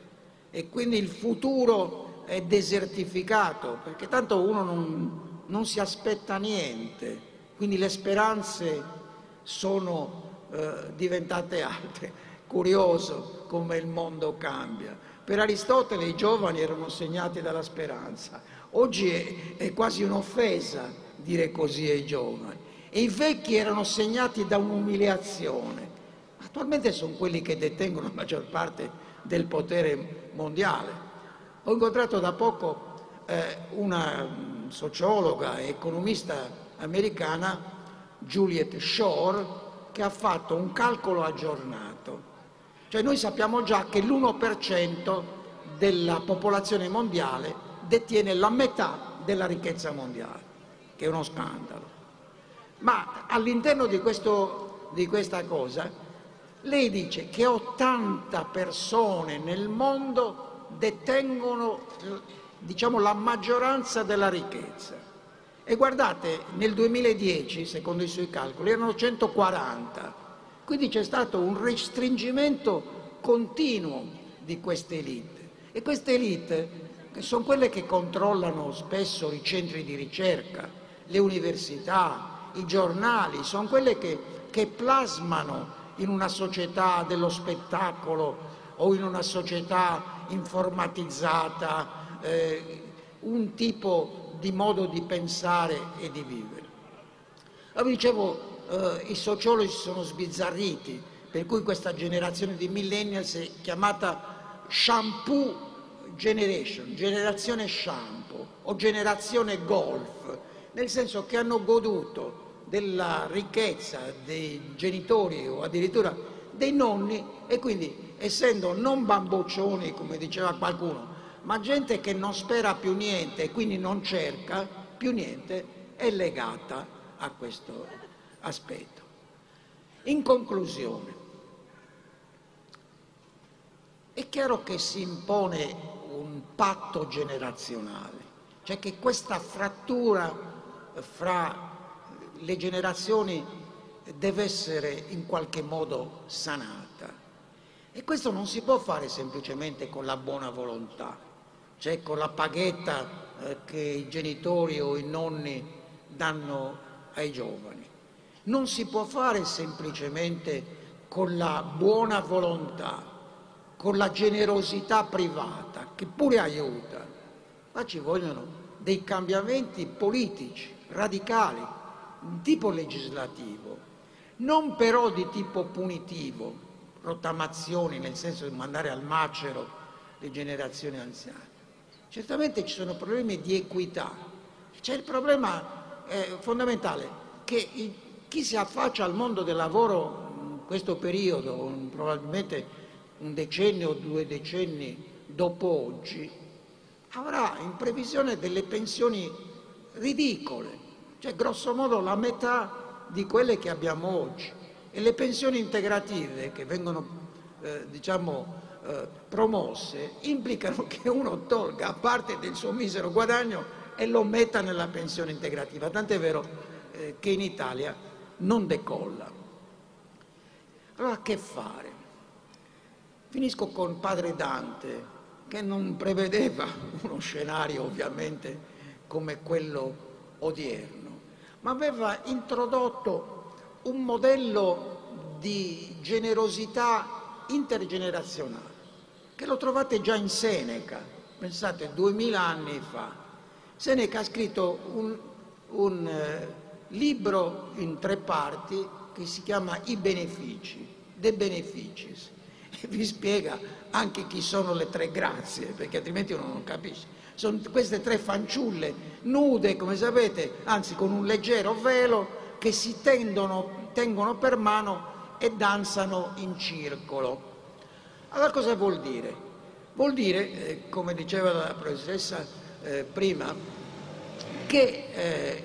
e quindi il futuro è desertificato, perché tanto uno non, non si aspetta niente, quindi le speranze sono eh, diventate altre. Curioso come il mondo cambia. Per Aristotele i giovani erano segnati dalla speranza, oggi è, è quasi un'offesa dire così ai giovani. E i vecchi erano segnati da un'umiliazione. Attualmente sono quelli che detengono la maggior parte del potere mondiale. Ho incontrato da poco eh, una sociologa e economista americana, Juliet Shore, che ha fatto un calcolo aggiornato. Cioè noi sappiamo già che l'1% della popolazione mondiale detiene la metà della ricchezza mondiale, che è uno scandalo. Ma all'interno di, di questa cosa, lei dice che 80 persone nel mondo detengono diciamo, la maggioranza della ricchezza. E guardate, nel 2010, secondo i suoi calcoli, erano 140, quindi c'è stato un restringimento continuo di queste elite. E queste elite sono quelle che controllano spesso i centri di ricerca, le università, i giornali, sono quelle che, che plasmano in una società dello spettacolo o in una società informatizzata, eh, un tipo di modo di pensare e di vivere. Allora dicevo, eh, i sociologi sono sbizzarriti, per cui questa generazione di millennials è chiamata shampoo generation, generazione shampoo o generazione golf, nel senso che hanno goduto della ricchezza dei genitori o addirittura dei nonni e quindi essendo non bamboccioni, come diceva qualcuno, ma gente che non spera più niente e quindi non cerca più niente, è legata a questo, aspetto. In conclusione, è chiaro che si impone un patto generazionale, cioè che questa frattura fra le generazioni deve essere in qualche modo sanata. E questo non si può fare semplicemente con la buona volontà, cioè con la paghetta eh, che i genitori o i nonni danno ai giovani. Non si può fare semplicemente con la buona volontà, con la generosità privata, che pure aiuta, ma ci vogliono dei cambiamenti politici radicali, di tipo legislativo, non però di tipo punitivo, rottamazioni nel senso di mandare al macero le generazioni anziane. Certamente ci sono problemi di equità, c'è il problema eh, fondamentale che chi si affaccia al mondo del lavoro in questo periodo, probabilmente un decennio o due decenni dopo oggi, avrà in previsione delle pensioni ridicole, cioè grosso modo la metà di quelle che abbiamo oggi. E le pensioni integrative che vengono eh, diciamo, eh, promosse implicano che uno tolga parte del suo misero guadagno e lo metta nella pensione integrativa, tant'è vero eh, che in Italia non decolla. Allora che fare? Finisco con padre Dante, che non prevedeva *laughs* uno scenario ovviamente come quello odierno, ma aveva introdotto un modello di generosità intergenerazionale, che lo trovate già in Seneca, pensate, duemila anni fa. Seneca ha scritto un, un eh, libro in tre parti che si chiama I benefici, De Beneficis, *laughs* e vi spiega anche chi sono le tre grazie, perché altrimenti uno non capisce. Sono queste tre fanciulle nude, come sapete, anzi con un leggero velo, che si tendono, tengono per mano e danzano in circolo. Allora cosa vuol dire? Vuol dire, eh, come diceva la professoressa eh, prima, che eh,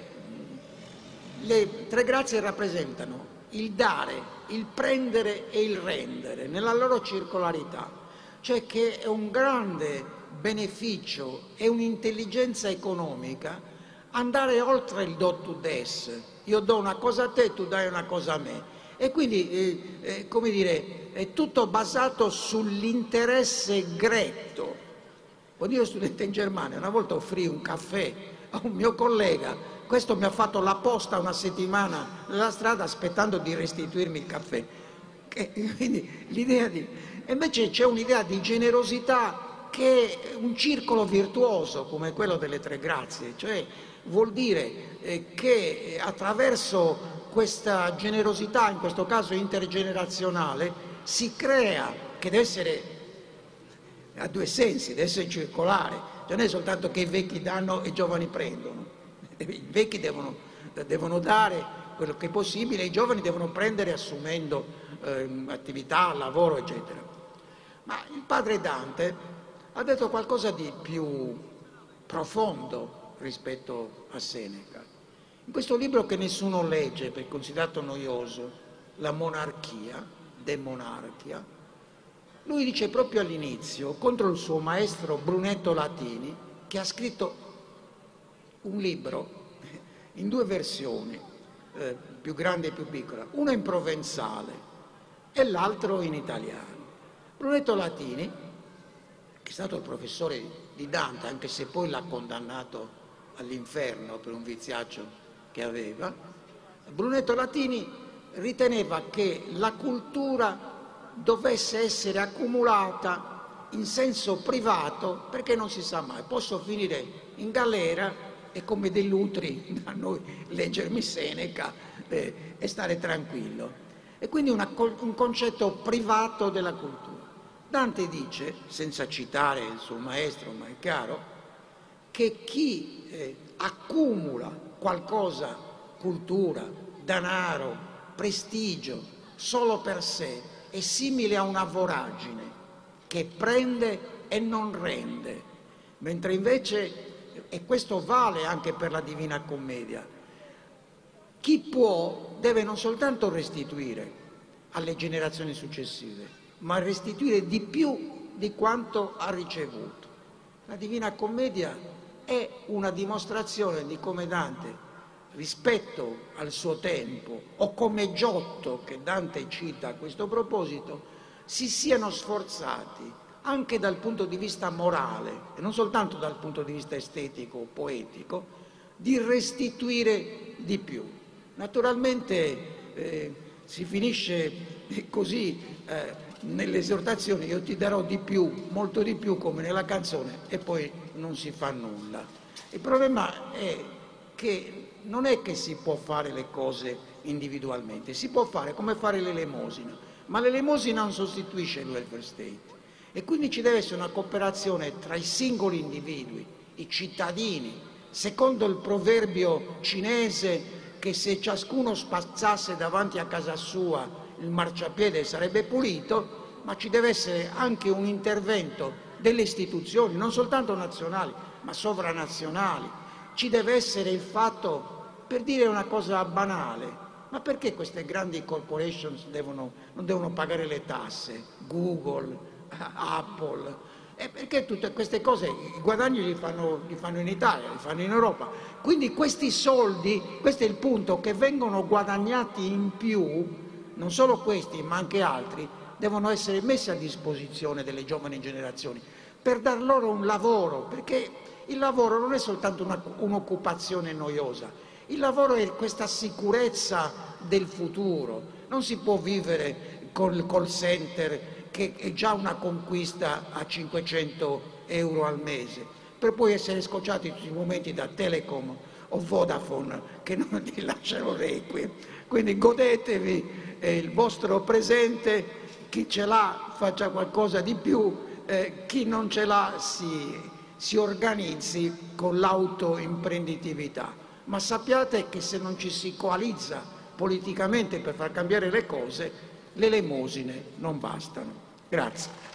le tre grazie rappresentano il dare, il prendere e il rendere nella loro circolarità, cioè che è un grande beneficio e un'intelligenza economica andare oltre il do to des. Io do una cosa a te, tu dai una cosa a me. E quindi, eh, eh, come dire, è tutto basato sull'interesse gretto. Quando io studente in Germania, una volta offrì un caffè a un mio collega, questo mi ha fatto la posta una settimana nella strada aspettando di restituirmi il caffè. Che, *laughs* quindi l'idea di... Invece c'è un'idea di generosità che è un circolo virtuoso come quello delle tre grazie, cioè vuol dire eh, che attraverso questa generosità, in questo caso intergenerazionale, si crea, che deve essere ha due sensi, deve essere circolare, cioè non è soltanto che i vecchi danno e i giovani prendono, i vecchi devono, devono dare quello che è possibile, i giovani devono prendere assumendo eh, attività, lavoro, eccetera. Ma il padre Dante ha detto qualcosa di più profondo rispetto a Seneca. In questo libro che nessuno legge perché è considerato noioso, La monarchia, De Monarchia, lui dice proprio all'inizio, contro il suo maestro Brunetto Latini, che ha scritto un libro in due versioni, eh, più grande e più piccola, uno in provenzale e l'altro in italiano. Brunetto Latini, che è stato il professore di Dante, anche se poi l'ha condannato all'inferno per un viziaccio che aveva, Brunetto Latini riteneva che la cultura dovesse essere accumulata in senso privato perché non si sa mai, posso finire in galera e come dei lutri *laughs* a noi leggermi Seneca eh, e stare tranquillo. E quindi una, un concetto privato della cultura. Dante dice, senza citare il suo maestro, ma è chiaro, che chi eh, accumula qualcosa, cultura, denaro, prestigio, solo per sé, è simile a una voragine che prende e non rende, mentre invece, e questo vale anche per la Divina Commedia, chi può deve non soltanto restituire alle generazioni successive, ma restituire di più di quanto ha ricevuto. La Divina Commedia è una dimostrazione di come Dante, rispetto al suo tempo, o come Giotto, che Dante cita a questo proposito, si siano sforzati anche dal punto di vista morale e non soltanto dal punto di vista estetico o poetico, di restituire di più. Naturalmente eh, si finisce così eh, nelle io ti darò di più, molto di più come nella canzone e poi non si fa nulla. Il problema è che non è che si può fare le cose individualmente, si può fare come fare l'elemosina, ma l'elemosina non sostituisce il welfare state e quindi ci deve essere una cooperazione tra i singoli individui, i cittadini, secondo il proverbio cinese che se ciascuno spazzasse davanti a casa sua il marciapiede sarebbe pulito, ma ci deve essere anche un intervento delle istituzioni, non soltanto nazionali, ma sovranazionali. Ci deve essere il fatto, per dire una cosa banale, ma perché queste grandi corporations devono, non devono pagare le tasse? Google, *laughs* Apple, eh, perché tutte queste cose, i guadagni li fanno, li fanno in Italia, li fanno in Europa. Quindi questi soldi, questo è il punto, che vengono guadagnati in più, non solo questi ma anche altri, devono essere messi a disposizione delle giovani generazioni per dar loro un lavoro, perché il lavoro non è soltanto una, un'occupazione noiosa, il lavoro è questa sicurezza del futuro, non si può vivere col call center che è già una conquista a 500 euro al mese, per poi essere scocciati tutti i momenti da Telecom o Vodafone che non ti *laughs* lasciano requiem. Quindi godetevi eh, il vostro presente, chi ce l'ha faccia qualcosa di più, eh, chi non ce l'ha si, si organizzi con l'autoimprenditività. Ma sappiate che se non ci si coalizza politicamente per far cambiare le cose, le elemosine non bastano. Grazie.